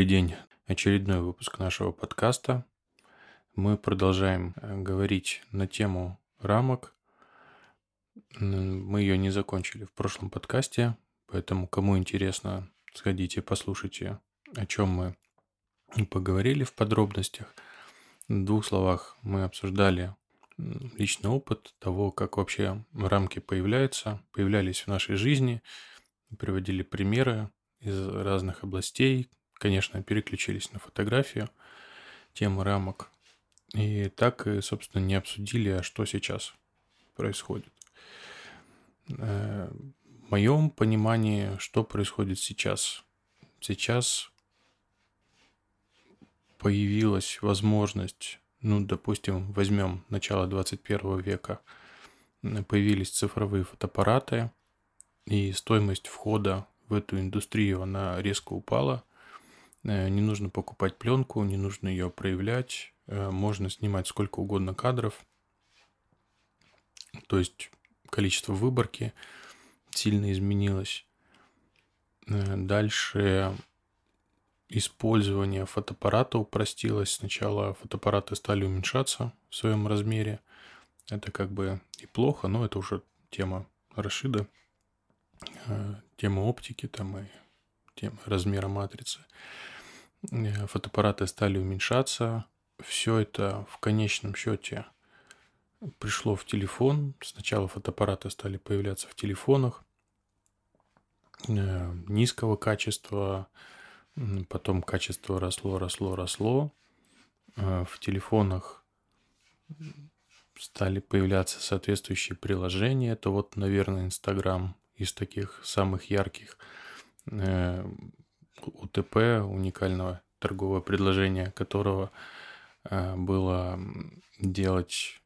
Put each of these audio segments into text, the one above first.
Добрый день. Очередной выпуск нашего подкаста. Мы продолжаем э, говорить на тему рамок. Мы ее не закончили в прошлом подкасте, поэтому кому интересно, сходите, послушайте, о чем мы поговорили в подробностях. В двух словах мы обсуждали личный опыт того, как вообще рамки появляются, появлялись в нашей жизни, приводили примеры из разных областей, конечно, переключились на фотографию, темы рамок. И так, собственно, не обсудили, а что сейчас происходит. Э, в моем понимании, что происходит сейчас? Сейчас появилась возможность ну, допустим, возьмем начало 21 века, появились цифровые фотоаппараты, и стоимость входа в эту индустрию, она резко упала. Э, не нужно покупать пленку, не нужно ее проявлять, э, можно снимать сколько угодно кадров. То есть количество выборки сильно изменилось. Э, дальше использование фотоаппарата упростилось. Сначала фотоаппараты стали уменьшаться в своем размере. Это как бы и плохо, но это уже тема Рашида, тема оптики там и тема размера матрицы. Э, фотоаппараты стали уменьшаться. Все это в конечном счете пришло в телефон. Сначала фотоаппараты стали появляться в телефонах э, низкого качества, Потом качество росло, росло, росло. А, в телефонах стали появляться соответствующие приложения. Это вот, наверное, Инстаграм из таких самых ярких. Э, УТП, уникального торгового предложения, которого э, было делать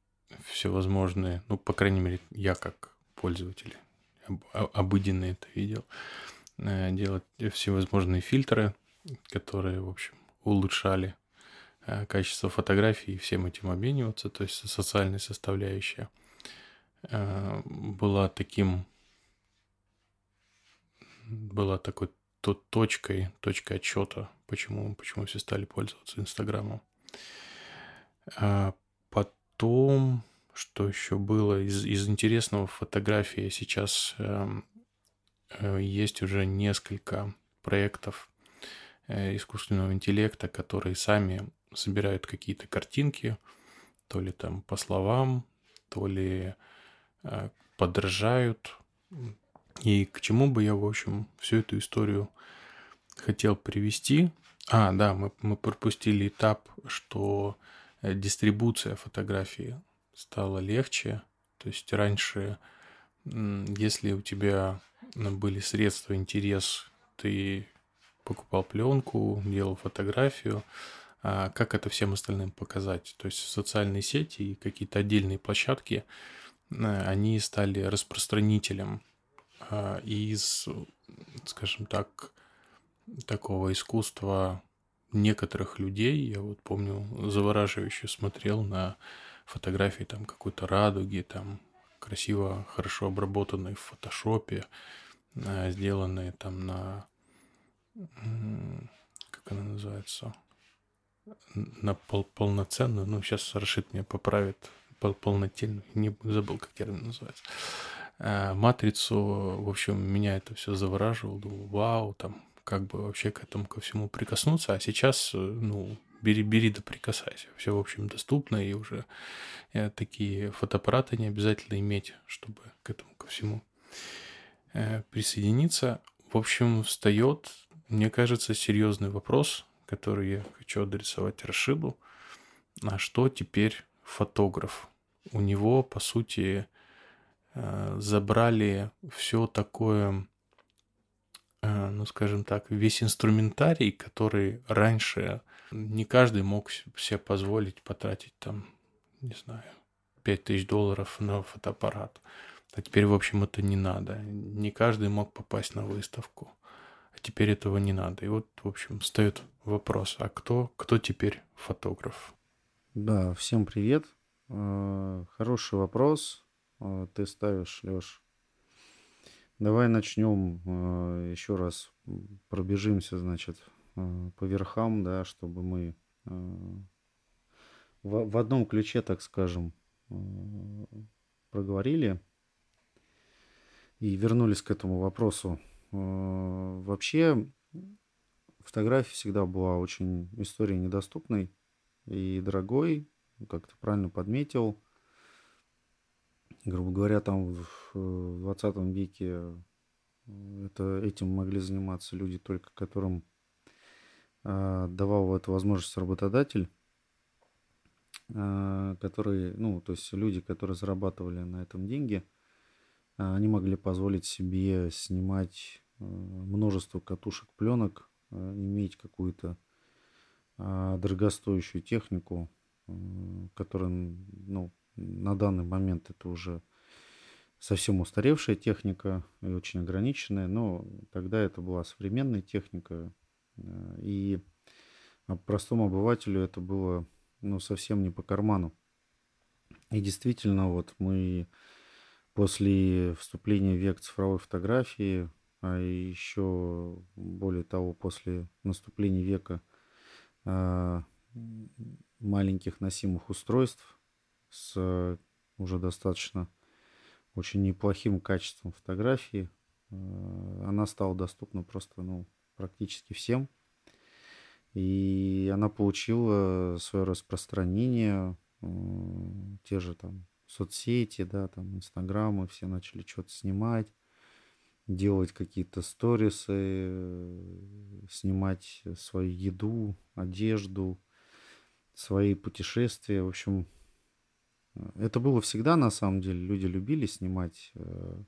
всевозможные, ну, по крайней мере, я как пользователь обыденно это видел, Э, делать всевозможные фильтры, которые, в общем, улучшали качество фотографий и всем этим обмениваться, то есть социальная составляющая была таким была такой то точкой, точкой отчета, почему, почему все стали пользоваться Инстаграмом. А потом, что еще было из, из интересного фотографии сейчас эм, Э, есть уже несколько проектов э, искусственного интеллекта, которые сами собирают какие-то картинки, то ли там по словам, то ли э, подражают. И к чему бы я, в общем, всю эту историю хотел привести. А, да, мы, мы пропустили этап, что дистрибуция фотографии стала легче. То есть раньше, если у тебя были средства, интерес, ты покупал пленку, делал фотографию, а как это всем остальным показать? То есть социальные сети и какие-то отдельные площадки, э, они стали распространителем из, скажем так, такого искусства некоторых людей. Я вот помню, завораживающе смотрел на фотографии там какой-то радуги, там красиво, хорошо обработанной в фотошопе, э, сделанные там на, как она называется, на пол, полноценную, ну, сейчас Рашид меня поправит, пол, полнотельную, не забыл, как термин называется, матрицу, в общем, меня это все завораживало, думал, вау, там, как бы вообще к этому ко всему прикоснуться, а сейчас, э, ну, бери, бери да прикасайся. Все, в общем, доступно, и уже э, такие фотоаппараты не обязательно иметь, чтобы к этому ко всему э, присоединиться. В общем, встает, мне кажется, серьезный вопрос, который я хочу адресовать Рашиду. А что теперь фотограф? У него, по сути, э, забрали все такое Э, ну, скажем так, весь инструментарий, который раньше не каждый мог себе позволить потратить там, не знаю, 5000 долларов на фотоаппарат. А теперь, в общем, это не надо. Не каждый мог попасть на выставку. А теперь этого не надо. И вот, в общем, встает вопрос, а кто, кто теперь фотограф? Да, всем привет. Э, хороший вопрос. Э, ты ставишь, Леш, Давай начнем э, еще раз пробежимся, значит, э, по верхам, да, чтобы мы в, одном ключе, так скажем, проговорили и вернулись к этому вопросу. Вообще, фотография всегда была очень историей недоступной и дорогой, как ты правильно подметил. Грубо говоря, там в 20 веке это, этим могли заниматься люди только которым э, давал эту возможность работодатель, э, которые, ну, то есть люди, которые зарабатывали на этом деньги, э, они могли позволить себе снимать э, множество катушек, пленок, э, иметь какую-то э, дорогостоящую технику, э, которая, ну, на данный момент это уже совсем устаревшая техника и очень ограниченная, но тогда это была современная техника, э, и простому обывателю это было ну, совсем не по карману. И действительно, вот мы после вступления в век цифровой фотографии, а еще более того, после наступления века э, маленьких носимых устройств с уже достаточно очень неплохим качеством фотографии. Э, она стала доступна просто ну, практически всем. И она получила свое распространение, те же там соцсети, да, там инстаграмы, все начали что-то снимать, делать какие-то сторисы, снимать свою еду, одежду, свои путешествия. В общем, это было всегда, на самом деле. Люди любили снимать, э,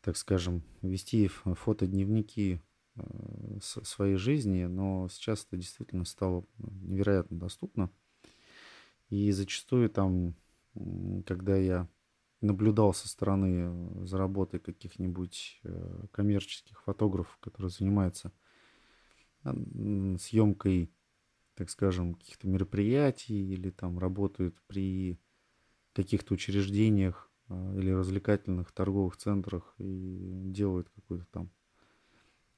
так скажем, вести фотодневники э, своей жизни, но сейчас это действительно стало невероятно доступно. И зачастую там, когда я наблюдал со стороны за работой каких-нибудь э, коммерческих фотографов, которые занимаются съемкой, так скажем, каких-то мероприятий или там работают при каких-то учреждениях а, или развлекательных торговых центрах и делают какую-то там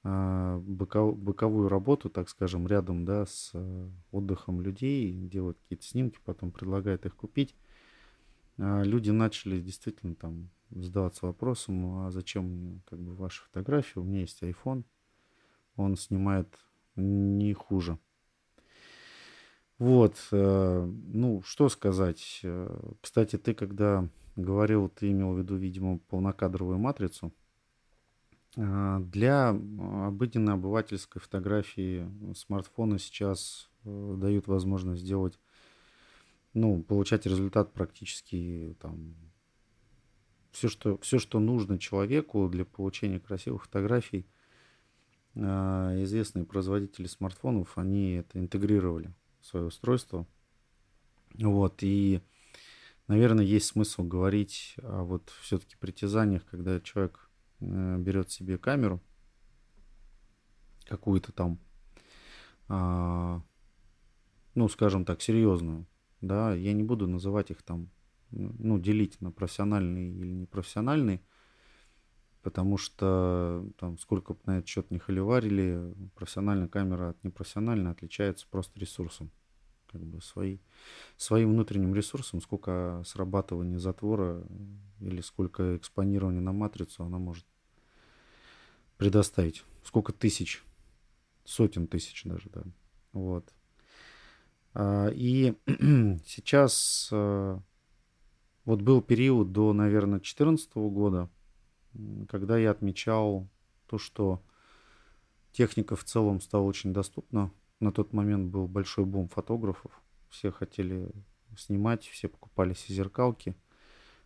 а, боков, боковую работу, так скажем, рядом да, с а, отдыхом людей, делают какие-то снимки, потом предлагают их купить. Люди начали действительно там задаваться вопросом, а зачем мне как бы ваши фотографии, у меня есть iPhone, он снимает не хуже. Вот, э, ну, что сказать. Э, кстати, ты когда говорил, ты имел в виду, видимо, полнокадровую матрицу. Э, для обыденной обывательской фотографии смартфоны сейчас дают возможность сделать, ну, получать результат практически там все, что, все, что нужно человеку для получения красивых фотографий. Известные производители смартфонов, они это интегрировали свое устройство. Вот, и, наверное, есть смысл говорить о вот все-таки притязаниях, когда человек э, берет себе камеру, какую-то там, а, ну, скажем так, серьезную, да, я не буду называть их там, ну, делить на профессиональные или непрофессиональные, потому что там сколько бы на этот счет не холиварили, профессиональная камера от непрофессиональной отличается просто ресурсом. Как бы свои, своим внутренним ресурсом, сколько срабатывания затвора или сколько экспонирования на матрицу она может предоставить. Сколько тысяч, сотен тысяч даже, да. Вот. А, и сейчас а, вот был период до, наверное, 2014 года, когда я отмечал то, что техника в целом стала очень доступна. На тот момент был большой бум фотографов. Все хотели снимать, все покупали зеркалки.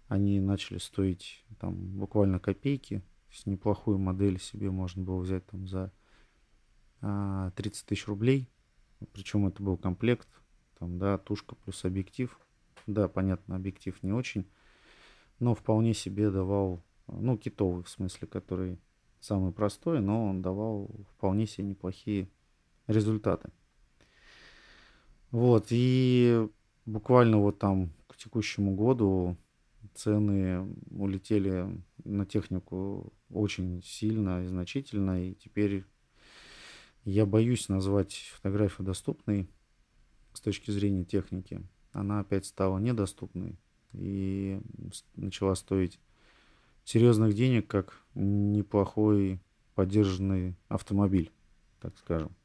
Они начали стоить там буквально копейки. С неплохую модель себе можно было взять там за 30 а, тысяч рублей. Причем это был комплект. Там, да, тушка плюс объектив. Да, понятно, объектив не очень. Но вполне себе давал ну, китовый в смысле, который самый простой, но он давал вполне себе неплохие результаты. Вот, и буквально вот там к текущему году цены улетели на технику очень сильно и значительно, и теперь Я боюсь назвать фотографию доступной с точки зрения техники. Она опять стала недоступной и начала стоить серьезных денег, как неплохой поддержанный автомобиль, так скажем.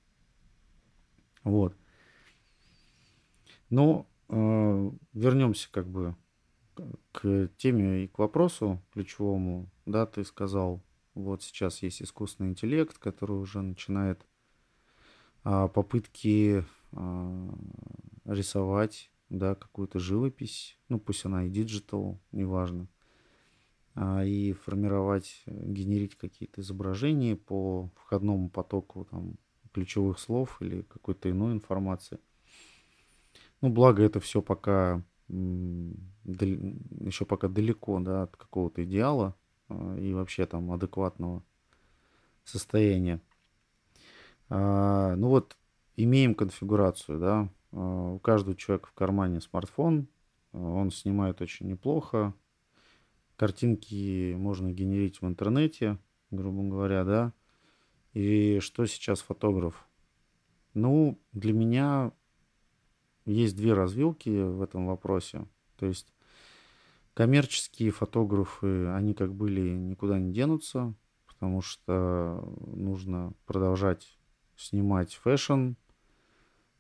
Вот. Но э, вернемся как бы к теме и к вопросу ключевому. Да, ты сказал, вот сейчас есть искусственный интеллект, который уже начинает а, попытки а, рисовать, да, какую-то живопись, ну пусть она и digital, неважно, а, и формировать, генерить какие-то изображения по входному потоку там ключевых слов или какой-то иной информации. Ну, благо это все пока еще пока далеко да, от какого-то идеала а, и вообще там адекватного состояния. А, ну вот, имеем конфигурацию, да, а, у каждого человека в кармане смартфон, он снимает очень неплохо, картинки можно генерить в интернете, грубо говоря, да, и что сейчас фотограф? Ну, для меня есть две развилки в этом вопросе. То есть коммерческие фотографы, они как были, никуда не денутся, потому что нужно продолжать снимать fashion,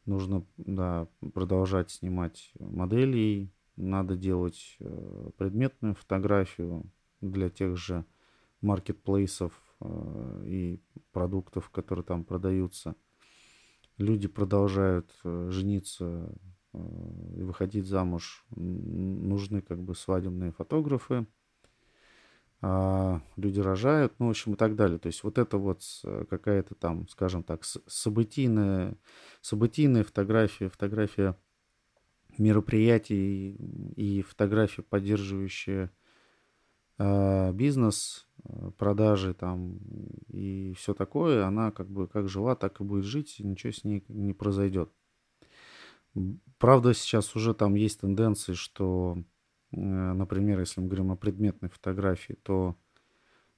нужно да, продолжать снимать моделей, надо делать э, предметную фотографию для тех же маркетплейсов и продуктов, которые там продаются люди продолжают э, жениться э, и выходить замуж, нужны как бы свадебные фотографы, а, люди рожают, ну, в общем, и так далее. То есть вот это вот какая-то там, скажем так, событийная, событийная фотография, фотография мероприятий и фотография, поддерживающая бизнес, а, продажи там и все такое, она как бы как жила, так и будет жить, и ничего с ней не произойдет. Правда, сейчас уже там есть тенденции, что, э, например, если мы говорим о предметной фотографии, то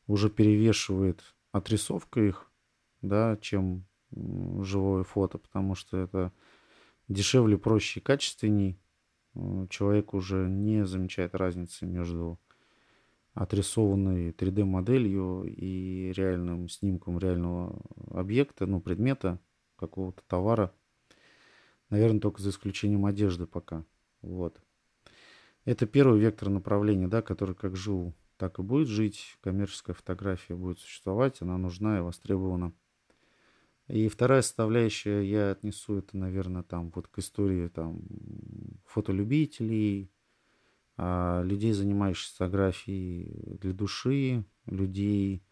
уже перевешивает отрисовка их, да, чем живое фото, потому что это дешевле, проще и качественней. Э, человек уже не замечает разницы между отрисованной 3D-моделью и реальным снимком реального объекта, ну, предмета, какого-то товара. Наверное, только за исключением одежды пока. Вот. Это первый вектор направления, да, который как жил, так и будет жить. Коммерческая фотография будет существовать, она нужна и востребована. И вторая составляющая, я отнесу это, наверное, там вот к истории там фотолюбителей, людей, занимающихся фотографией для души, людей,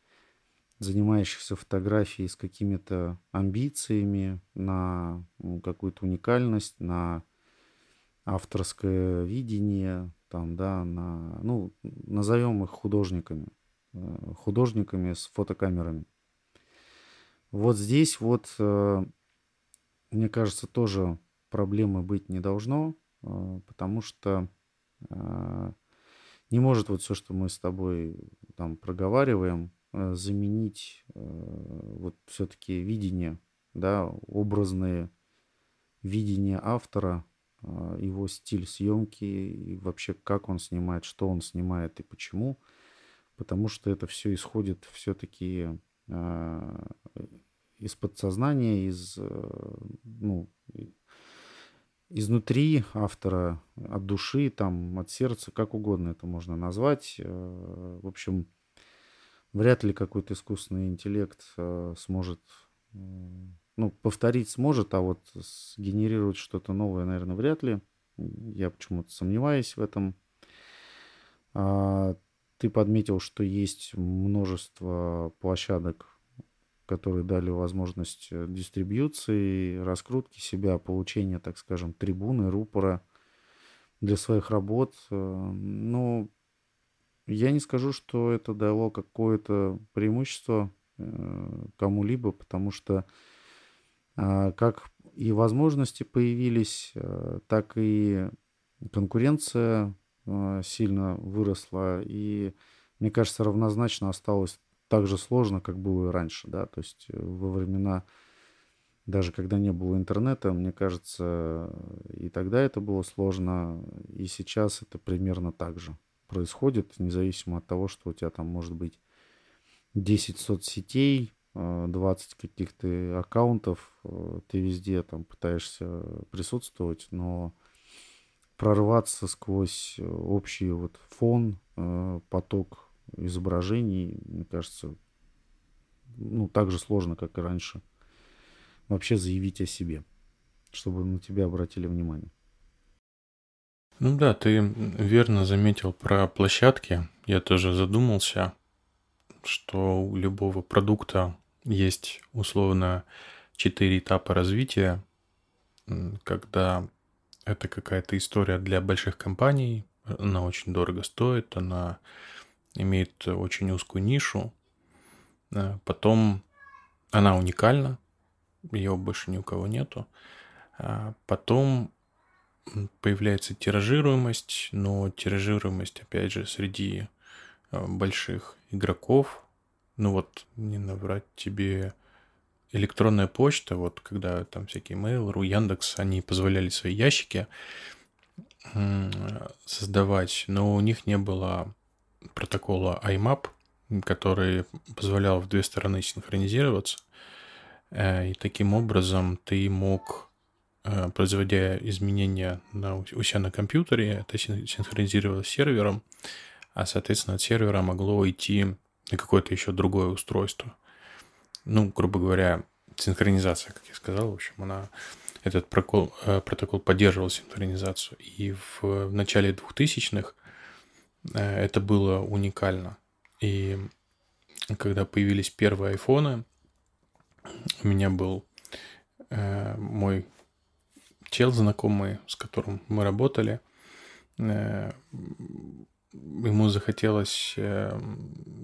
занимающихся фотографией с какими-то амбициями на ну, какую-то уникальность, на авторское видение, там, да, на, ну, назовем их художниками, э, художниками с фотокамерами. Вот здесь вот, э, мне кажется, тоже проблемы быть не должно, э, потому что а, не может вот все, что мы с тобой там проговариваем, э, заменить э, вот все-таки видение, да, образное видение автора, его стиль съемки и вообще как он снимает, что он снимает и почему. Потому что это все исходит все-таки из подсознания, из э, ну, изнутри автора, от души, там, от сердца, как угодно это можно назвать. Э, в общем, вряд ли какой-то искусственный интеллект э, сможет, ну, повторить сможет, а вот сгенерировать что-то новое, наверное, вряд ли. Я почему-то сомневаюсь в этом. А, ты подметил, что есть множество площадок которые дали возможность э, дистрибьюции, раскрутки себя, получения, так скажем, трибуны, рупора для своих работ. Э, но я не скажу, что это дало какое-то преимущество э, кому-либо, потому что а, как и возможности появились, так и конкуренция сильно выросла, и, мне кажется, равнозначно осталось так же сложно, как было и раньше, да, то есть э, во времена даже когда не было интернета, мне кажется, и тогда это было сложно, и сейчас это примерно так же происходит, независимо от того, что у тебя там может быть 10 соцсетей, 20 э, каких-то аккаунтов, э, ты везде там пытаешься присутствовать, но прорваться сквозь общий вот фон, поток изображений, мне кажется, ну, так же сложно, как и раньше – вообще заявить о себе, чтобы на тебя обратили внимание. Ну да, ты верно заметил про площадки. Я тоже задумался, что у любого продукта есть условно четыре этапа развития, когда это какая-то история для больших компаний, она очень дорого стоит, она имеет очень узкую нишу, э, потом она уникальна, ее больше ни у кого нету. А потом появляется тиражируемость, но тиражируемость, опять же, среди а, больших игроков. Ну вот, не наврать тебе, электронная почта, вот когда там всякие Mail.ru, Яндекс, они позволяли свои ящики создавать, но у них не было протокола IMAP, который позволял в две стороны синхронизироваться. Э, и таким образом ты мог, э, производя изменения на, у себя на компьютере, это синхронизировалось с сервером, а, соответственно, от сервера могло идти на какое-то еще другое устройство. Ну, грубо говоря, синхронизация, как я сказал, в общем, она этот протокол, э, протокол поддерживал синхронизацию. И в, в начале 2000-х это было уникально. И когда появились первые айфоны, у меня был э, мой чел знакомый, с которым мы работали. Э, ему захотелось, э,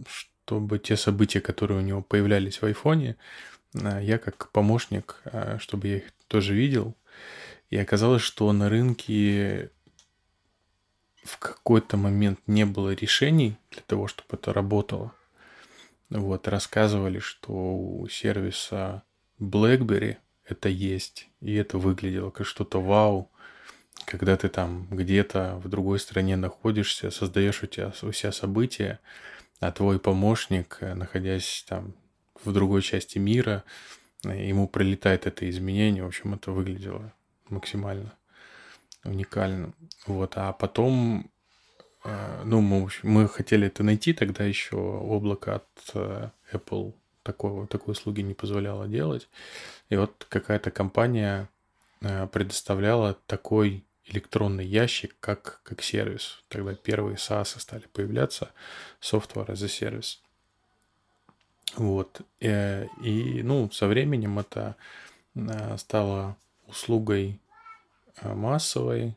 чтобы те события, которые у него появлялись в айфоне, э, я как помощник, э, чтобы я их тоже видел. И оказалось, что на рынке в какой-то момент не было решений для того, чтобы это работало. Вот, рассказывали, что у сервиса BlackBerry это есть, и это выглядело как что-то вау, когда ты там где-то в другой стране находишься, создаешь у тебя у себя события, а твой помощник, э, находясь там в другой части мира, э, ему прилетает это изменение. В общем, это выглядело максимально уникально. Вот, а потом Э, ну, мы, мы хотели это найти, тогда еще облако от э, Apple такого, такой услуги не позволяло делать. И вот какая-то компания э, предоставляла такой электронный ящик, как, как сервис. Тогда первые SaaS стали появляться, Software as a Service. Вот. И, и ну, со временем это стало услугой массовой,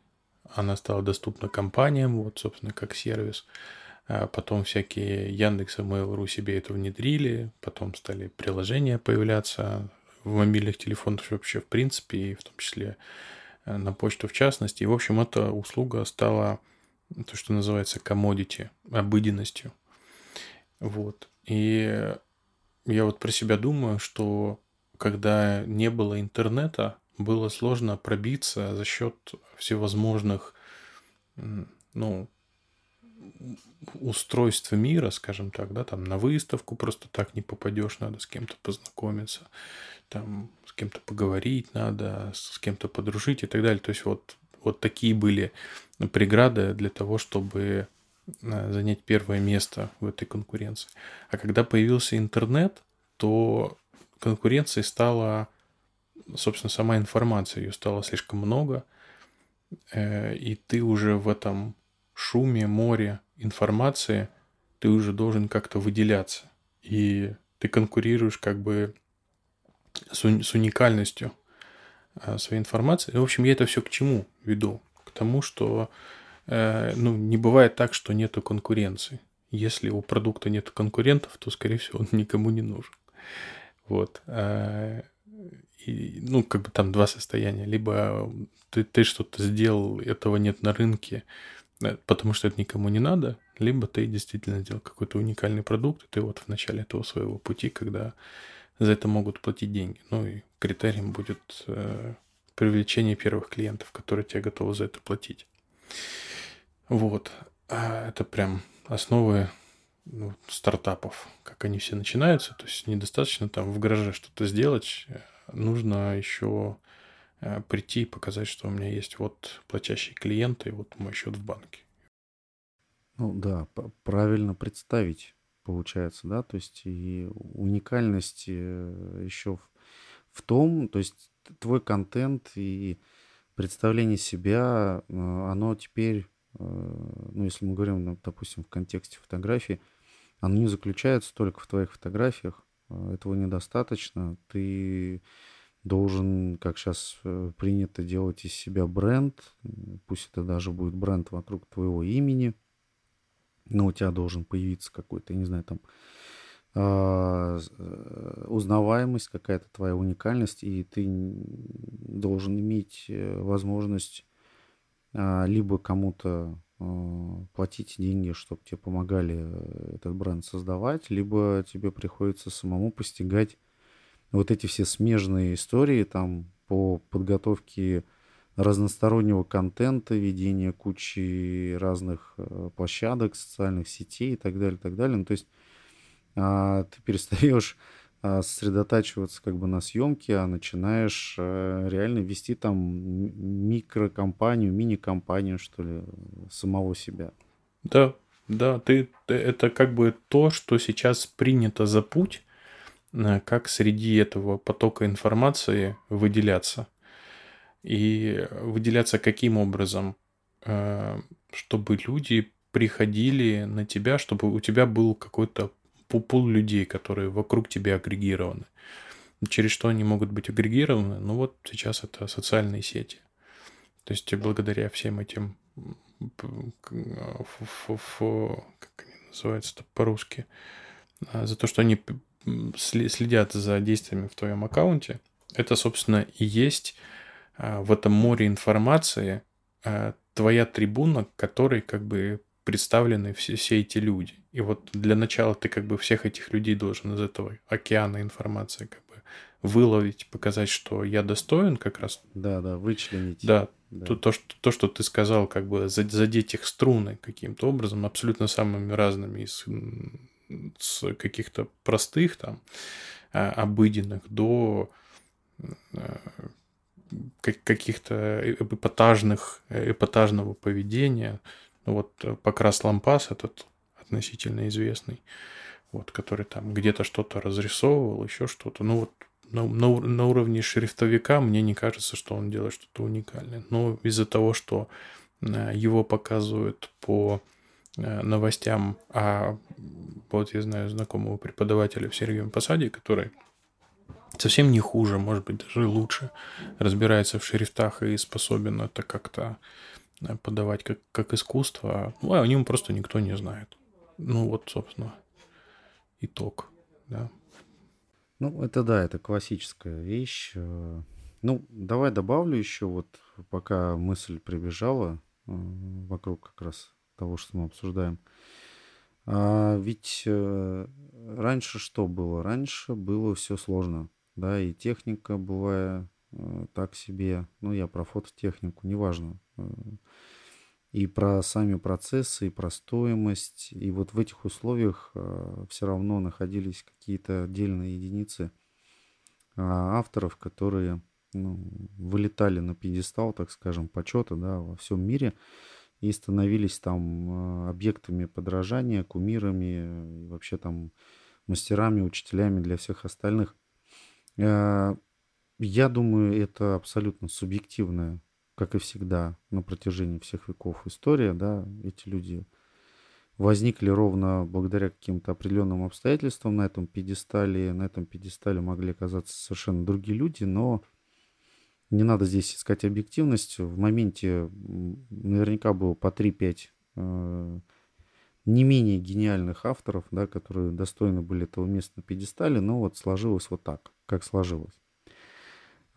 она стала доступна компаниям, вот, собственно, как сервис. А потом всякие Яндекс и Mail.ru себе это внедрили, потом стали приложения появляться в мобильных телефонах вообще в принципе, и в том числе э, на почту в частности. И, в общем, эта услуга стала то, что называется commodity, обыденностью. Вот. И я вот про себя думаю, что когда не было интернета, было сложно пробиться за счет всевозможных ну, устройств мира, скажем так, да, там на выставку просто так не попадешь, надо с кем-то познакомиться, там с кем-то поговорить надо, с кем-то подружить и так далее. То есть вот, вот такие были преграды для того, чтобы э, занять первое место в этой конкуренции. А когда появился интернет, то конкуренции стало собственно, сама информация, ее стало слишком много, э, и ты уже в этом шуме, море информации, ты уже должен как-то выделяться. И ты конкурируешь как бы с, с уникальностью э, своей информации. В общем, я это все к чему веду? К тому, что э, ну, не бывает так, что нету конкуренции. Если у продукта нет конкурентов, то, скорее всего, он никому не нужен. Вот ну, как бы там два состояния. Либо ты, ты что-то сделал, этого нет на рынке, э, потому что это никому не надо, либо ты действительно сделал какой-то уникальный продукт, и ты вот в начале этого своего пути, когда за это могут платить деньги. Ну и критерием будет э, привлечение первых клиентов, которые тебе готовы за это платить. Вот. А это прям основы ну, стартапов, как они все начинаются. То есть недостаточно там в гараже что-то сделать, э, нужно еще э, прийти и показать, что у меня есть вот платящие клиенты и вот мой счет в банке. Ну да, правильно представить получается, да, то есть и уникальность э, еще в, в том, то есть твой контент и представление себя, оно теперь, ну если мы говорим, ну, допустим, в контексте фотографии, оно не заключается только в твоих фотографиях. А, этого недостаточно. Ты должен, как сейчас э, принято делать из себя бренд, пусть это даже будет бренд вокруг твоего имени, но у тебя должен появиться какой-то, не знаю, там а, э, узнаваемость, какая-то твоя уникальность, и ты должен иметь э, возможность а, либо кому-то платить деньги, чтобы тебе помогали э, этот бренд создавать, либо тебе приходится самому постигать вот эти все смежные истории там по подготовке разностороннего контента, ведения кучи разных э, площадок, социальных сетей и так далее, и так далее. Ну, то есть а, ты перестаешь сосредотачиваться как бы на съемке, а начинаешь э, реально вести там микрокомпанию, мини-компанию, что ли, самого себя. Да, да, ты это как бы то, что сейчас принято за путь, э, как среди этого потока информации выделяться. И выделяться каким образом? Э, чтобы люди приходили на тебя, чтобы у тебя был какой-то пул людей, которые вокруг тебя агрегированы. Через что они могут быть агрегированы? Ну вот сейчас это социальные сети. То есть благодаря всем этим, как они называются по-русски, а, за то, что они следят за действиями в твоем аккаунте, это, собственно, и есть а, в этом море информации а, твоя трибуна, которой как бы представлены все, все эти люди. И вот для начала ты как бы всех этих людей должен из этого океана информации как бы выловить, показать, что я достоин как раз. Да, да, вычленить. Да, да. То, то, что, то, что ты сказал, как бы задеть их струны каким-то образом, абсолютно самыми разными, из, с каких-то простых там а, обыденных до а, каких-то эпатажных, эпатажного поведения. Вот э, Покрас Лампас, этот относительно известный, вот, который там где-то что-то разрисовывал, еще что-то. Ну вот на, на, на уровне шрифтовика мне не кажется, что он делает что-то уникальное. Но из-за того, что э, его показывают по э, новостям, а вот я знаю знакомого преподавателя в Сергеем Посаде, который совсем не хуже, может быть, даже лучше разбирается в шрифтах и способен это как-то подавать как, как искусство, ну, а о нем просто никто не знает. Ну вот, собственно, итог, да. Ну, это да, это классическая вещь. Э. Ну, давай добавлю еще, вот пока мысль прибежала э, вокруг как раз того, что мы обсуждаем. А ведь э, раньше что было? Раньше было все сложно, да, и техника была так себе, ну, я про фототехнику, неважно и про сами процессы, и про стоимость. И вот в этих условиях э, все равно находились какие-то отдельные единицы э, авторов, которые ну, вылетали на пьедестал, так скажем, почета да, во всем мире и становились там э, объектами подражания, кумирами, и вообще там мастерами, учителями для всех остальных. Э, я думаю, это абсолютно субъективная как и всегда на протяжении всех веков история, да, эти люди возникли ровно благодаря каким-то определенным обстоятельствам на этом пьедестале. На этом пьедестале могли оказаться совершенно другие люди, но не надо здесь искать объективность. В моменте наверняка было по 3-5 э, не менее гениальных авторов, да, которые достойны были этого места на пьедестале, но вот сложилось вот так, как сложилось.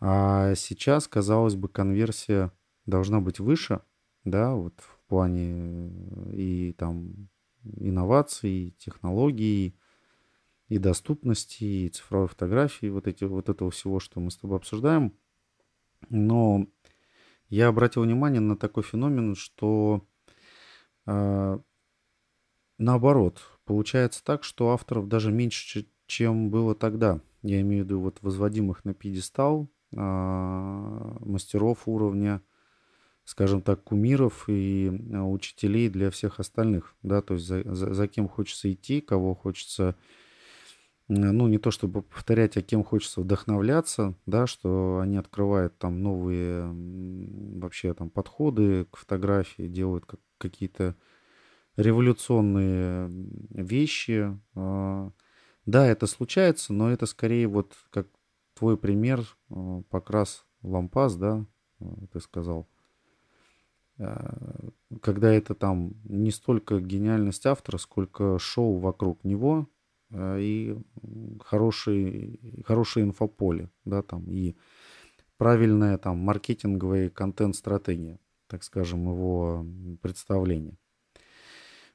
А сейчас, казалось бы, конверсия должна быть выше, да, вот в плане э, и там инноваций, технологий, и доступности, и цифровой фотографии, вот, эти, вот этого всего, что мы с тобой обсуждаем. Но я обратил внимание на такой феномен, что э, наоборот, получается так, что авторов даже меньше, чем было тогда. Я имею в виду вот возводимых на пьедестал мастеров уровня, скажем так, кумиров и э, учителей для всех остальных, да, то есть за, за, за кем хочется идти, кого хочется ну, не то чтобы повторять, а кем хочется вдохновляться, да, что они открывают там новые вообще там подходы к фотографии, делают как, какие-то революционные вещи. Да, это случается, но это скорее вот как твой пример, а, покрас лампас, да, а, ты сказал. Когда это там не столько гениальность автора, сколько шоу вокруг него, Э, и хороший, хорошее инфополе, да, там, и правильная там маркетинговая контент-стратегия, так скажем, его представления.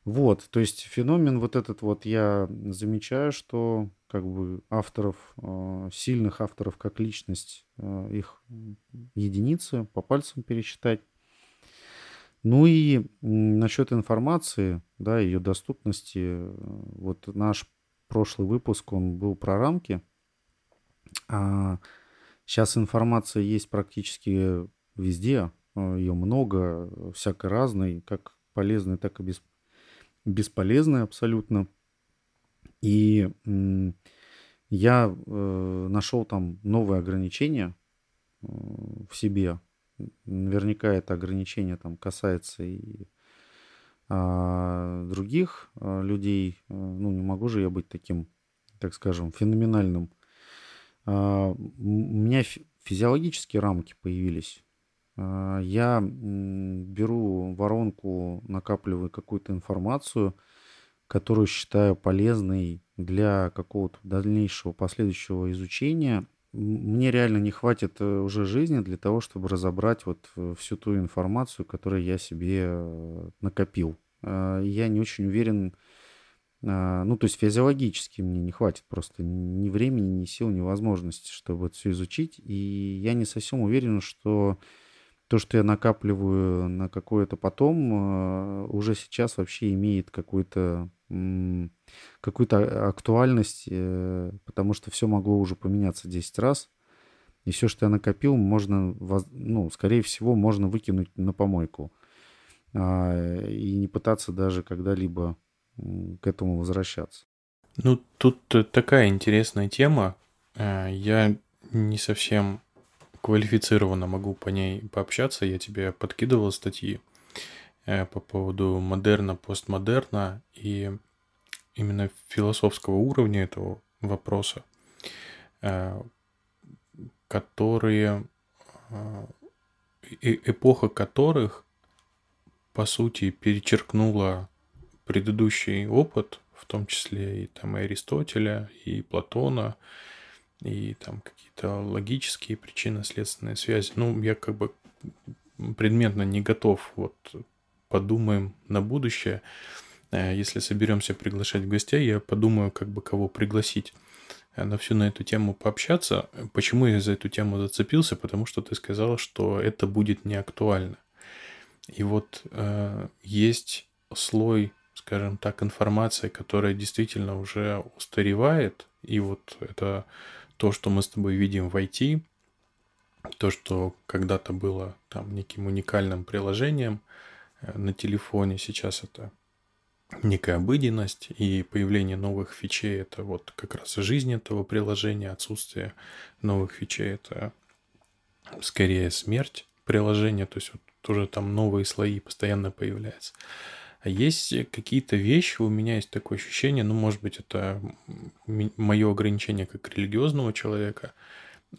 Вот, то есть феномен вот этот вот я замечаю, что как бы авторов, э, сильных авторов как личность, э, их единицы по пальцам пересчитать. Ну и насчет информации, да, ее доступности, вот наш прошлый выпуск, он был про рамки. А сейчас информация есть практически везде. А, Ее много, всякой разной, как полезной, так и без, бесполезной абсолютно. И я э, нашел там новые ограничения э, в себе. Наверняка это ограничение там касается и а других а, людей, а, ну, не могу же я быть таким, так скажем, феноменальным. А, у меня физиологические рамки появились. Я беру воронку, накапливаю какую-то информацию, которую считаю полезной для какого-то дальнейшего последующего изучения. Мне реально не хватит э, уже жизни для того, чтобы разобрать вот э, всю ту информацию, которую я себе э, накопил. А, я не очень уверен, а, ну, то есть физиологически мне не хватит просто ни времени, ни сил, ни возможности, чтобы это все изучить. И я не совсем уверен, что то, что я накапливаю на какое-то потом, а, уже сейчас вообще имеет какую-то какую-то актуальность, э, потому что все могло уже поменяться 10 раз. И все, что я накопил, можно, ну, скорее всего, можно выкинуть на помойку. А, и не пытаться даже когда-либо к этому возвращаться. Ну, тут такая интересная тема. Э, я не совсем квалифицированно могу по ней пообщаться. Я тебе подкидывал статьи э, по поводу модерна, постмодерна и именно философского уровня этого вопроса, э, которые эпоха которых по сути, перечеркнула предыдущий опыт, в том числе и там и Аристотеля, и Платона, и там какие-то логические причины, следственные связи. Ну, я как бы предметно не готов. Вот подумаем на будущее. Э, если соберемся приглашать гостей, я подумаю, как бы кого пригласить э, на всю на эту тему пообщаться. Почему я за эту тему зацепился? Потому что ты сказал, что это будет не актуально. И вот э, есть слой, скажем так, информации, которая действительно уже устаревает. И вот это то, что мы с тобой видим в IT, то, что когда-то было там неким уникальным приложением э, на телефоне, сейчас это некая обыденность, и появление новых фичей – это вот как раз жизнь этого приложения, отсутствие новых фичей – это скорее смерть приложения, то есть вот тоже там новые слои постоянно появляются. А есть какие-то вещи, у меня есть такое ощущение, ну, может быть, это мое ограничение как религиозного человека,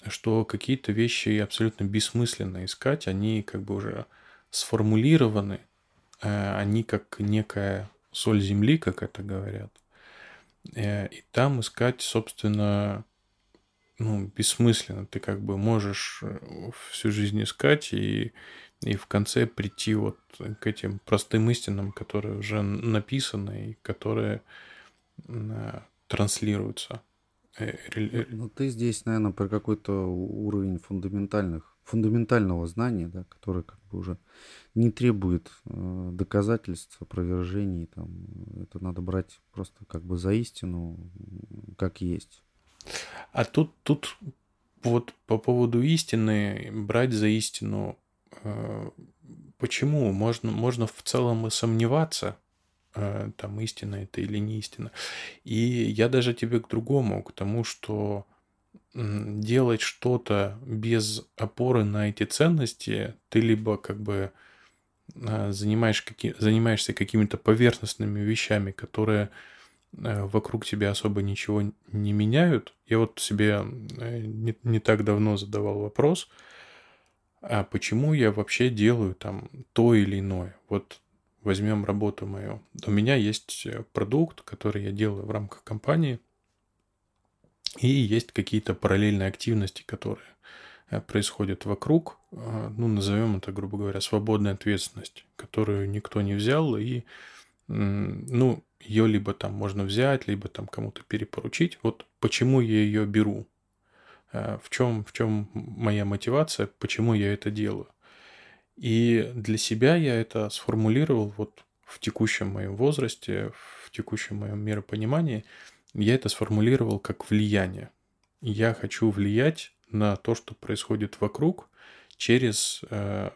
что какие-то вещи абсолютно бессмысленно искать, они как бы уже сформулированы, э, они как некая соль земли, как это говорят. Э, и там искать, собственно, ну, бессмысленно. Ты как бы можешь э, всю жизнь искать и и в конце прийти вот к этим простым истинам, которые уже написаны и которые транслируются. Э, ну, ну, ты здесь, наверное, про какой-то уровень фундаментальных, фундаментального знания, да, который как бы уже не требует э, доказательств, опровержений. Там, это надо брать просто как бы за истину, как есть. А тут, тут вот по поводу истины, брать за истину, э, почему? Можно, можно в целом и сомневаться, э, там истина это или не истина. И я даже тебе к другому, к тому, что делать что-то без опоры на эти ценности, ты либо как бы э, занимаешь каки, занимаешься какими-то поверхностными вещами, которые э, вокруг тебя особо ничего не меняют. Я вот себе не, не так давно задавал вопрос, а почему я вообще делаю там то или иное. Вот возьмем работу мою. У меня есть э, продукт, который я делаю в рамках компании, и есть какие-то параллельные активности, которые э, происходят вокруг, э, ну, назовем это, грубо говоря, свободная ответственность, которую никто не взял, и, ну, ее либо там можно взять, либо там кому-то перепоручить. Вот почему я ее беру, в чем, в чем моя мотивация, почему я это делаю. И для себя я это сформулировал вот в текущем моем возрасте, в текущем моем миропонимании, я это сформулировал как влияние. Я хочу влиять на то, что происходит вокруг, через э,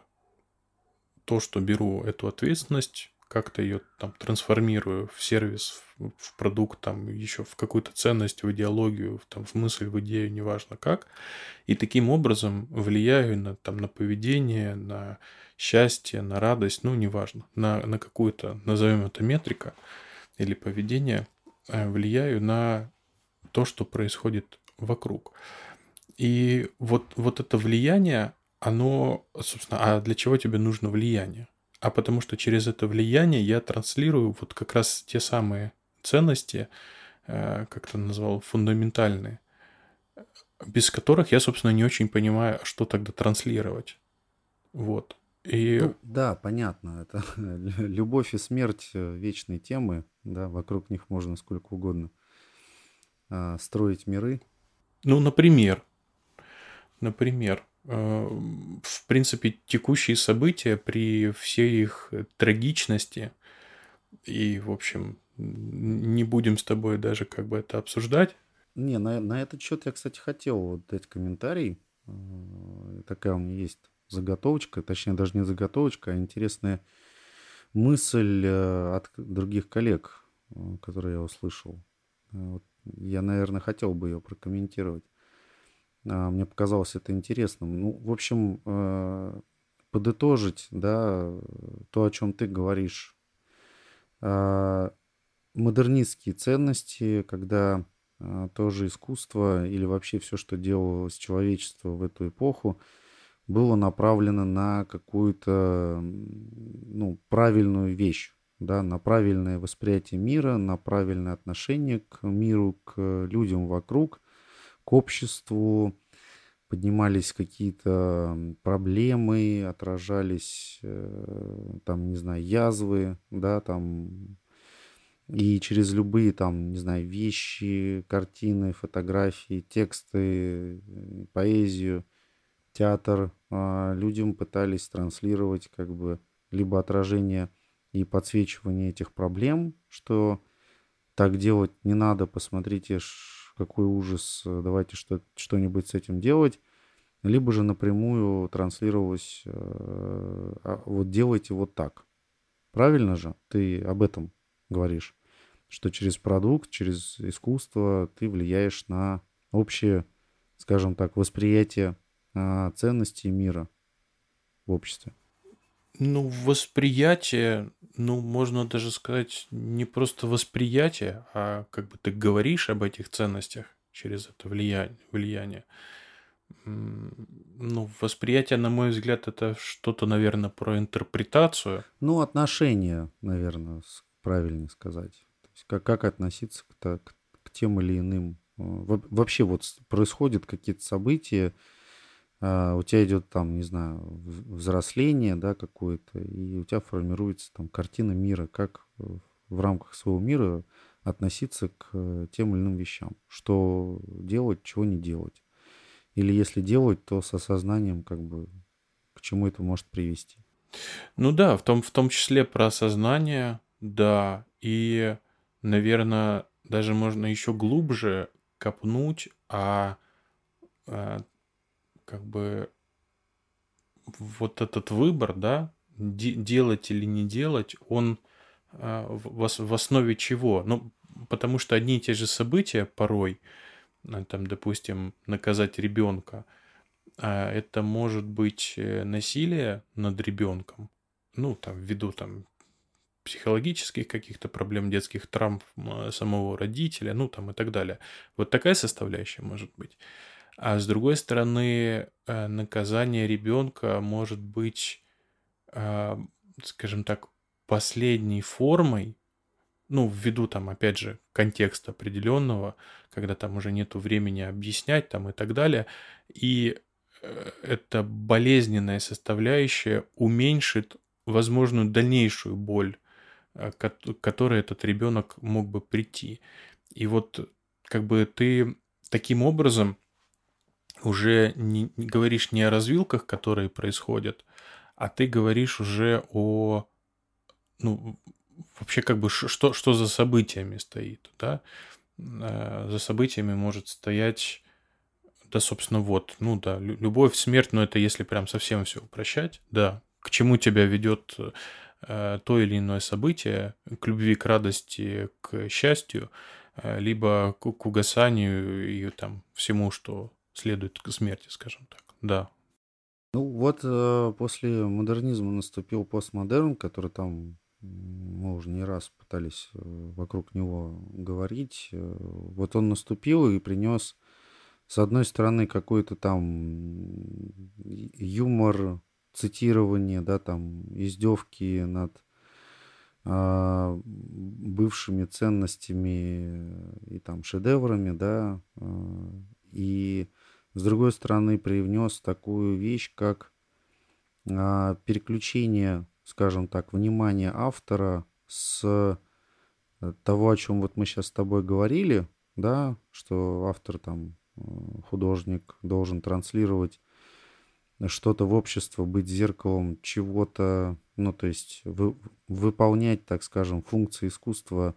то, что беру эту ответственность, как-то ее там трансформирую в сервис, в, продукт, там еще в какую-то ценность, в идеологию, в, там, в мысль, в идею, неважно как. И таким образом влияю на, там, на поведение, на счастье, на радость, ну, неважно, на, на какую-то, назовем это метрика или поведение, э, влияю на то, что происходит вокруг. И вот, вот это влияние, оно, собственно, а для чего тебе нужно влияние? А потому что через это влияние я транслирую вот как раз те самые ценности, э, как ты назвал, фундаментальные, без которых я, собственно, не очень понимаю, что тогда транслировать. Вот. И... Ну, да, понятно. Это любовь и смерть э, вечные темы, да, вокруг них можно сколько угодно а, строить миры. Ну, например, например, Э, в принципе, текущие события при всей их трагичности, и, в общем, не будем с тобой даже как бы это обсуждать. Не, на, на этот счет я, кстати, хотел вот дать комментарий. Э, такая у меня есть заготовочка, точнее, даже не заготовочка, а интересная мысль э, от других коллег, которые я услышал. Я, наверное, хотел бы ее прокомментировать. А, мне показалось это интересным. Ну, в общем, э, подытожить, да, то, о чем ты говоришь. А, модернистские ценности, когда а, тоже искусство или вообще все, что делалось человечество в эту эпоху, было направлено на какую-то ну, правильную вещь, да, на правильное восприятие мира, на правильное отношение к миру, к людям вокруг – к обществу, поднимались какие-то проблемы, отражались, э, там, не знаю, язвы, да, там, и через любые, там, не знаю, вещи, картины, фотографии, тексты, поэзию, театр а, людям пытались транслировать как бы либо отражение и подсвечивание этих проблем, что так делать не надо, посмотрите, какой ужас, э, давайте что, что-нибудь с этим делать. Либо же напрямую транслировалось, э, а вот делайте вот так. Правильно же? Ты об этом говоришь, что через продукт, через искусство ты влияешь на общее, скажем так, восприятие а, ценностей мира в обществе. Ну, восприятие, ну, можно даже сказать, не просто восприятие, а как бы ты говоришь об этих ценностях через это влияние. влияние. Ну, восприятие, на мой взгляд, это что-то, наверное, про интерпретацию. Ну, отношение, наверное, правильнее сказать. То есть как, как относиться к, к, к тем или иным. Э, вообще вот происходят какие-то события, у тебя идет там, не знаю, взросление, да, какое-то, и у тебя формируется там картина мира, как в рамках своего мира относиться к тем или иным вещам. Что делать, чего не делать. Или если делать, то с осознанием, как бы, к чему это может привести. Ну да, в том, в том числе про осознание, да. И, наверное, даже можно еще глубже копнуть, а, а как бы вот этот выбор, да, де- делать или не делать, он а, в, в основе чего? Ну, потому что одни и те же события порой, а, там, допустим, наказать ребенка, а это может быть э, насилие над ребенком, ну, там, ввиду там психологических каких-то проблем, детских травм самого родителя, ну, там и так далее. Вот такая составляющая может быть. А с другой стороны, э, наказание ребенка может быть, а, скажем так, последней формой, ну, ввиду там, опять же, контекста определенного, когда там уже нету времени объяснять там и так далее, и э, эта болезненная составляющая уменьшит возможную дальнейшую боль, э, к которой этот ребенок мог бы прийти. И вот как бы ты таким образом уже не, не говоришь не о развилках, которые происходят, а ты говоришь уже о, ну, вообще как бы что, что за событиями стоит, да? Э, за событиями может стоять, да, собственно, вот, ну да, любовь, смерть, но это если прям совсем все упрощать, да, к чему тебя ведет э, то или иное событие, к любви, к радости, к счастью, э, либо к угасанию и там всему, что следует к смерти, скажем так. Да. Ну вот э, после модернизма наступил постмодерн, который там мы уже не раз пытались э, вокруг него говорить. Э, вот он наступил и принес, с одной стороны, какой-то там юмор, цитирование, да, там издевки над а, бывшими ценностями и там шедеврами, да, и с другой стороны, привнес такую вещь, как а, переключение, скажем так, внимания автора с э, того, о чем вот мы сейчас с тобой говорили, да, что автор там, э, художник должен транслировать что-то в общество, быть зеркалом чего-то, ну, то есть вы, выполнять, так скажем, функции искусства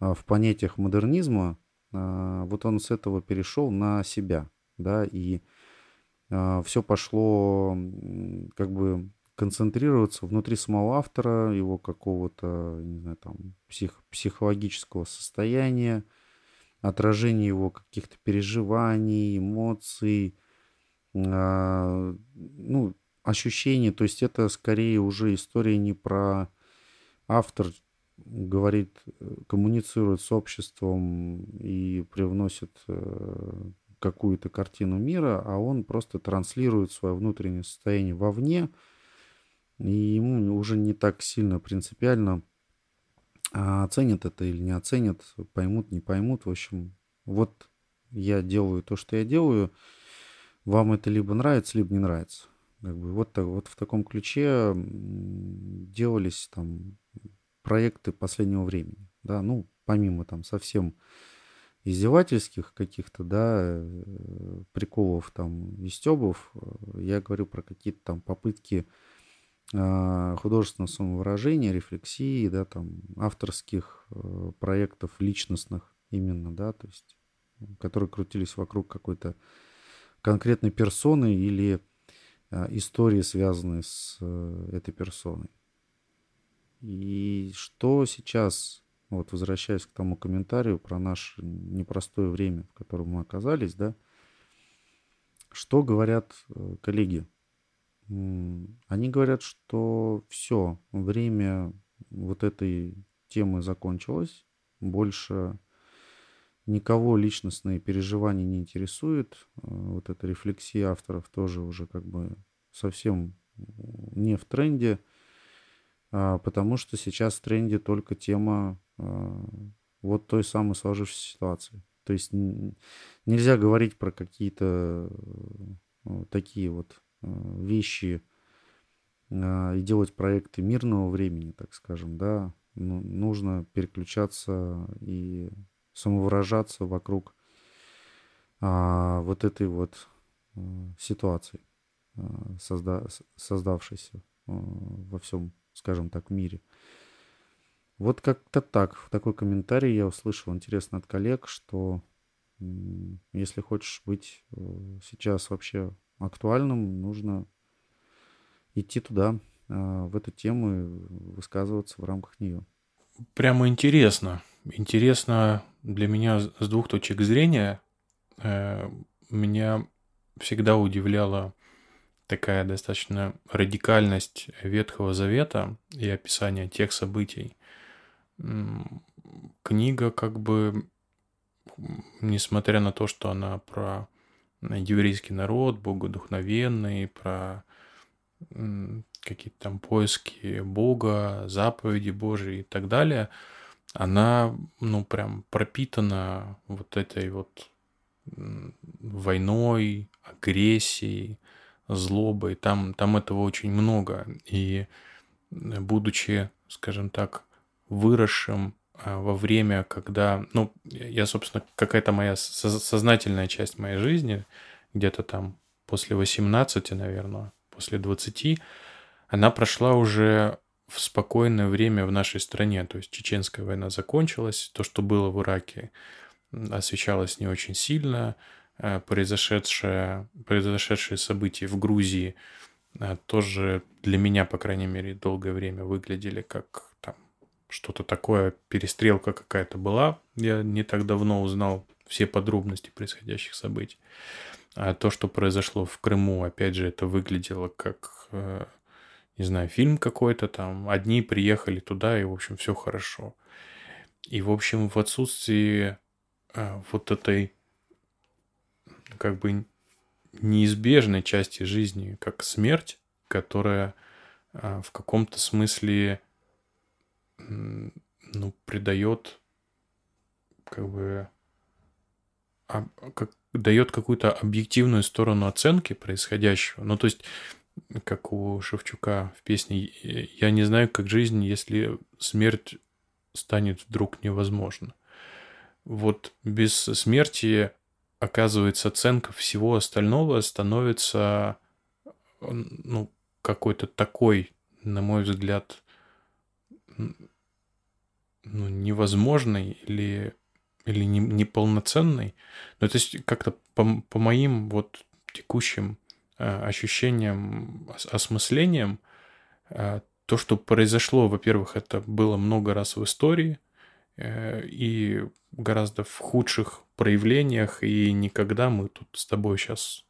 а, в понятиях модернизма, а, вот он с этого перешел на себя да, и э, все пошло как бы концентрироваться внутри самого автора, его какого-то, не знаю, там, псих, психологического состояния, отражение его каких-то переживаний, эмоций, э, ну, ощущений. То есть это скорее уже история не про автор говорит, коммуницирует с обществом и привносит э, какую-то картину мира, а он просто транслирует свое внутреннее состояние вовне, и ему уже не так сильно принципиально а оценят это или не оценят, поймут, не поймут. В общем, вот я делаю то, что я делаю, вам это либо нравится, либо не нравится. Как бы вот, так, вот в таком ключе делались там проекты последнего времени. Да, ну, помимо там совсем издевательских каких-то, да, э, приколов, там, и стебов, э, я говорю про какие-то там попытки а, художественного самовыражения, рефлексии, да, там, авторских э, проектов личностных именно, да, то есть, которые крутились вокруг какой-то конкретной персоны или а, истории, связанные с этой персоной. И что сейчас вот возвращаясь к тому комментарию про наше непростое время, в котором мы оказались, да, что говорят э, коллеги? Они говорят, что все, время вот этой темы закончилось, больше никого личностные переживания не интересует, э, вот эта рефлексия авторов тоже уже как бы совсем не в тренде, а, потому что сейчас в тренде только тема вот той самой сложившейся ситуации. То есть нельзя говорить про какие-то э, такие вот э, вещи а, и делать проекты мирного времени, так скажем, да, ну, нужно переключаться и самовыражаться вокруг а, вот этой вот а, ситуации, а, созда, создавшейся а, во всем, скажем так, мире. Вот как-то так. В такой комментарий я услышал, интересно, от коллег, что если хочешь быть э, сейчас вообще актуальным, нужно идти туда, а, в эту тему и высказываться в рамках нее. Прямо интересно. Интересно для меня с двух точек зрения. Э, меня всегда удивляла такая достаточно радикальность Ветхого Завета и описание тех событий. Книга как бы, несмотря на то, что она про еврейский народ, богодухновенный, про какие-то там поиски Бога, заповеди Божьи и так далее, она, ну, прям пропитана вот этой вот войной, агрессией, злобой. Там, там этого очень много. И будучи, скажем так, выросшим а, во время, когда, ну, я, собственно, какая-то моя сознательная часть моей жизни, где-то там после 18, наверное, после 20, она прошла уже в спокойное время в нашей стране. То есть чеченская война закончилась, то, что было в Ираке, освещалось не очень сильно. Э, произошедшее, произошедшие события в Грузии э, тоже для меня, по крайней мере, долгое время выглядели как что-то такое, перестрелка какая-то была. Я не так давно узнал все подробности происходящих событий. А то, что произошло в Крыму, опять же, это выглядело как э, не знаю, фильм какой-то там, одни приехали туда, и, в общем, все хорошо. И, в общем, в отсутствии а, вот этой, как бы, неизбежной части жизни, как смерть, которая а, в каком-то смысле, ну, придает, как бы, а, как, дает какую-то объективную сторону оценки происходящего. Ну, то есть как у Шевчука в песне «Я не знаю, как жизнь, если смерть станет вдруг невозможна». Вот без смерти, оказывается, оценка всего остального становится ну, какой-то такой, на мой взгляд, ну, невозможной или, или не, неполноценной. Ну, то есть как-то по, по моим вот текущим Э, ощущением, осмыслением. Э, то, что произошло, во-первых, это было много раз в истории э, и гораздо в худших проявлениях, и никогда мы тут с тобой сейчас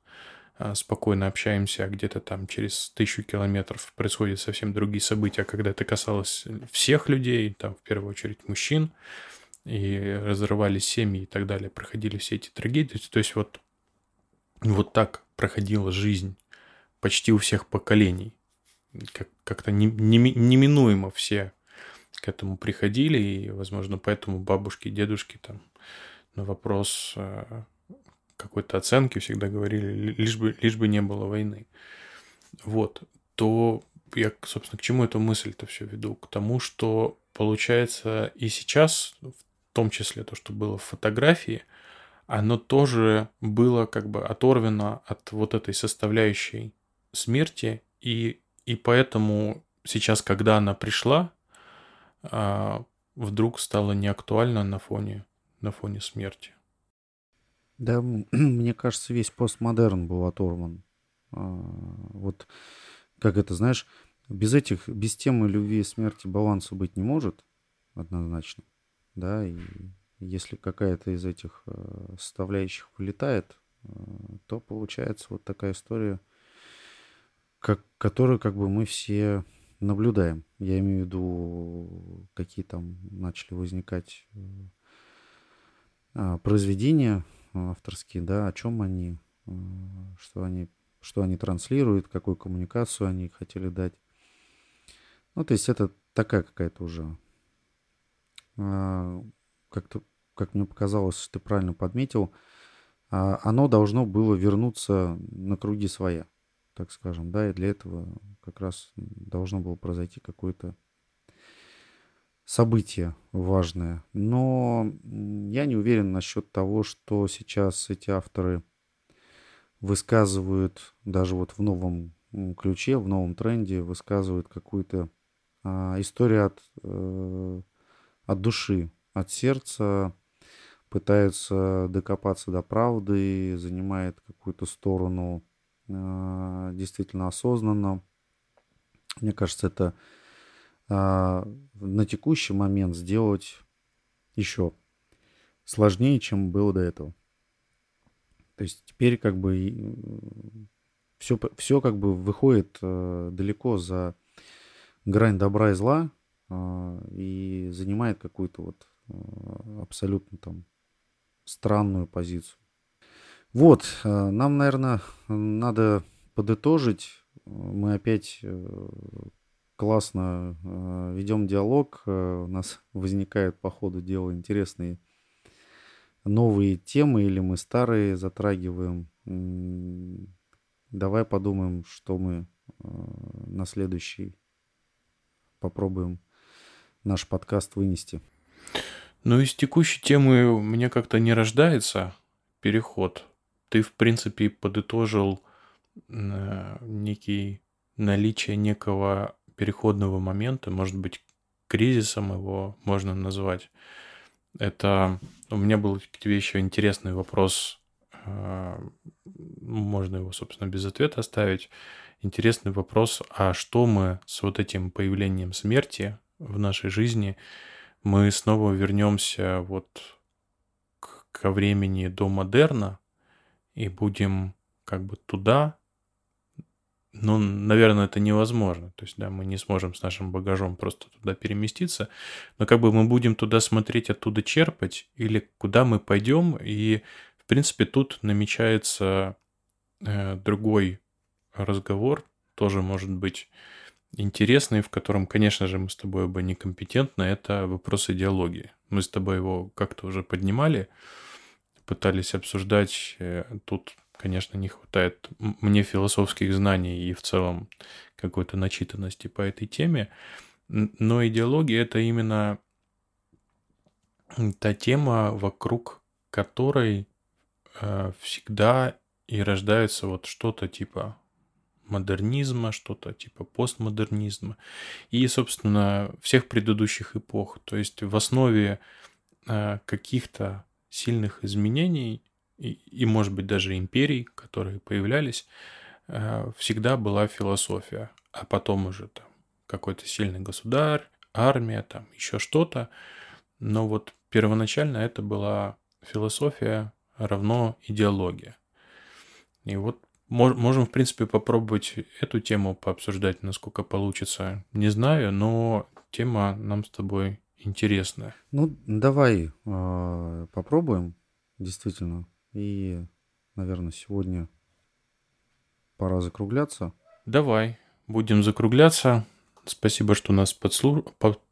спокойно общаемся, а где-то там через тысячу километров происходят совсем другие события, когда это касалось всех людей, там в первую очередь мужчин, и разрывались семьи и так далее, проходили все эти трагедии. То есть вот, вот так проходила жизнь почти у всех поколений. Как- как-то не- не- неминуемо все к этому приходили, и, возможно, поэтому бабушки дедушки там на вопрос э, какой-то оценки всегда говорили, лишь бы, лишь бы не было войны. Вот, то я, собственно, к чему эту мысль-то все веду? К тому, что получается и сейчас, в том числе то, что было в фотографии – оно тоже было как бы оторвано от вот этой составляющей смерти, и, и поэтому сейчас, когда она пришла, а, вдруг стала неактуальна на фоне, на фоне смерти. Да, мне кажется, весь постмодерн был оторван. А, вот как это, знаешь, без этих, без темы любви и смерти баланса быть не может, однозначно. Да, и если какая-то из этих э, составляющих вылетает, э, то получается вот такая история, как, которую как бы мы все наблюдаем. Я имею в виду, какие там начали возникать а, произведения авторские, да, о чем они, что они, что они транслируют, какую коммуникацию они хотели дать. Ну, то есть это такая какая-то уже а, как-то, как мне показалось, ты правильно подметил, а, оно должно было вернуться на круги своя, так скажем, да, и для этого как раз должно было произойти какое-то событие важное. Но я не уверен насчет того, что сейчас эти авторы высказывают даже вот в новом ключе, в новом тренде, высказывают какую-то а, историю от, э, от души, от сердца, пытаются докопаться до правды, занимает какую-то сторону э, действительно осознанно. Мне кажется, это на текущий момент сделать еще сложнее, чем было до этого. То есть теперь как бы все, все как бы выходит э, далеко за грань добра и зла э, и занимает какую-то вот э, абсолютно там странную позицию. Вот, э, нам, наверное, надо подытожить. Мы опять классно э, ведем диалог. У нас возникают по ходу дела интересные новые темы или мы старые затрагиваем. Давай подумаем, что мы на следующий попробуем наш подкаст вынести. Ну, из текущей темы у меня как-то не рождается переход. Ты, в принципе, подытожил э, некий наличие некого переходного момента, может быть, кризисом его можно назвать. Это у меня был к тебе еще интересный вопрос. Э, можно его, собственно, без ответа оставить. Интересный вопрос, а что мы с вот этим появлением смерти в нашей жизни мы снова вернемся вот ко времени до модерна и будем как бы туда, ну, наверное, это невозможно. То есть, да, мы не сможем с нашим багажом просто туда переместиться, но как бы мы будем туда смотреть, оттуда черпать, или куда мы пойдем, и, в принципе, тут намечается э, другой разговор, тоже может быть интересный, в котором, конечно же, мы с тобой оба некомпетентны, это вопрос идеологии. Мы с тобой его как-то уже поднимали, пытались обсуждать. Э, тут, конечно, не хватает мне философских знаний и в целом какой-то начитанности по этой теме. Но идеология — это именно та тема, вокруг которой э, всегда и рождается вот что-то типа модернизма, что-то типа постмодернизма и, собственно, всех предыдущих эпох. То есть в основе э, каких-то сильных изменений и, и, может быть, даже империй, которые появлялись, э, всегда была философия, а потом уже там какой-то сильный государь, армия, там еще что-то. Но вот первоначально это была философия равно идеология. И вот Можем, в принципе, попробовать эту тему пообсуждать, насколько получится. Не знаю, но тема нам с тобой интересная. Ну, давай э, попробуем, действительно. И, наверное, сегодня пора закругляться. Давай, будем закругляться. Спасибо, что нас подслу...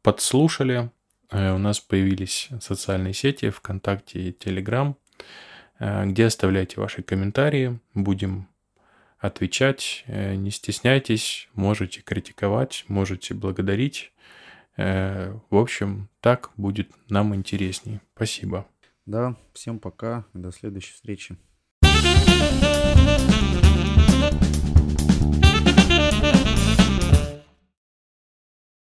подслушали. Э, у нас появились социальные сети ВКонтакте и Телеграм, э, где оставляйте ваши комментарии. Будем отвечать, э, не стесняйтесь, можете критиковать, можете благодарить. В общем, так будет нам интересней. Спасибо. Да, всем пока, до следующей встречи.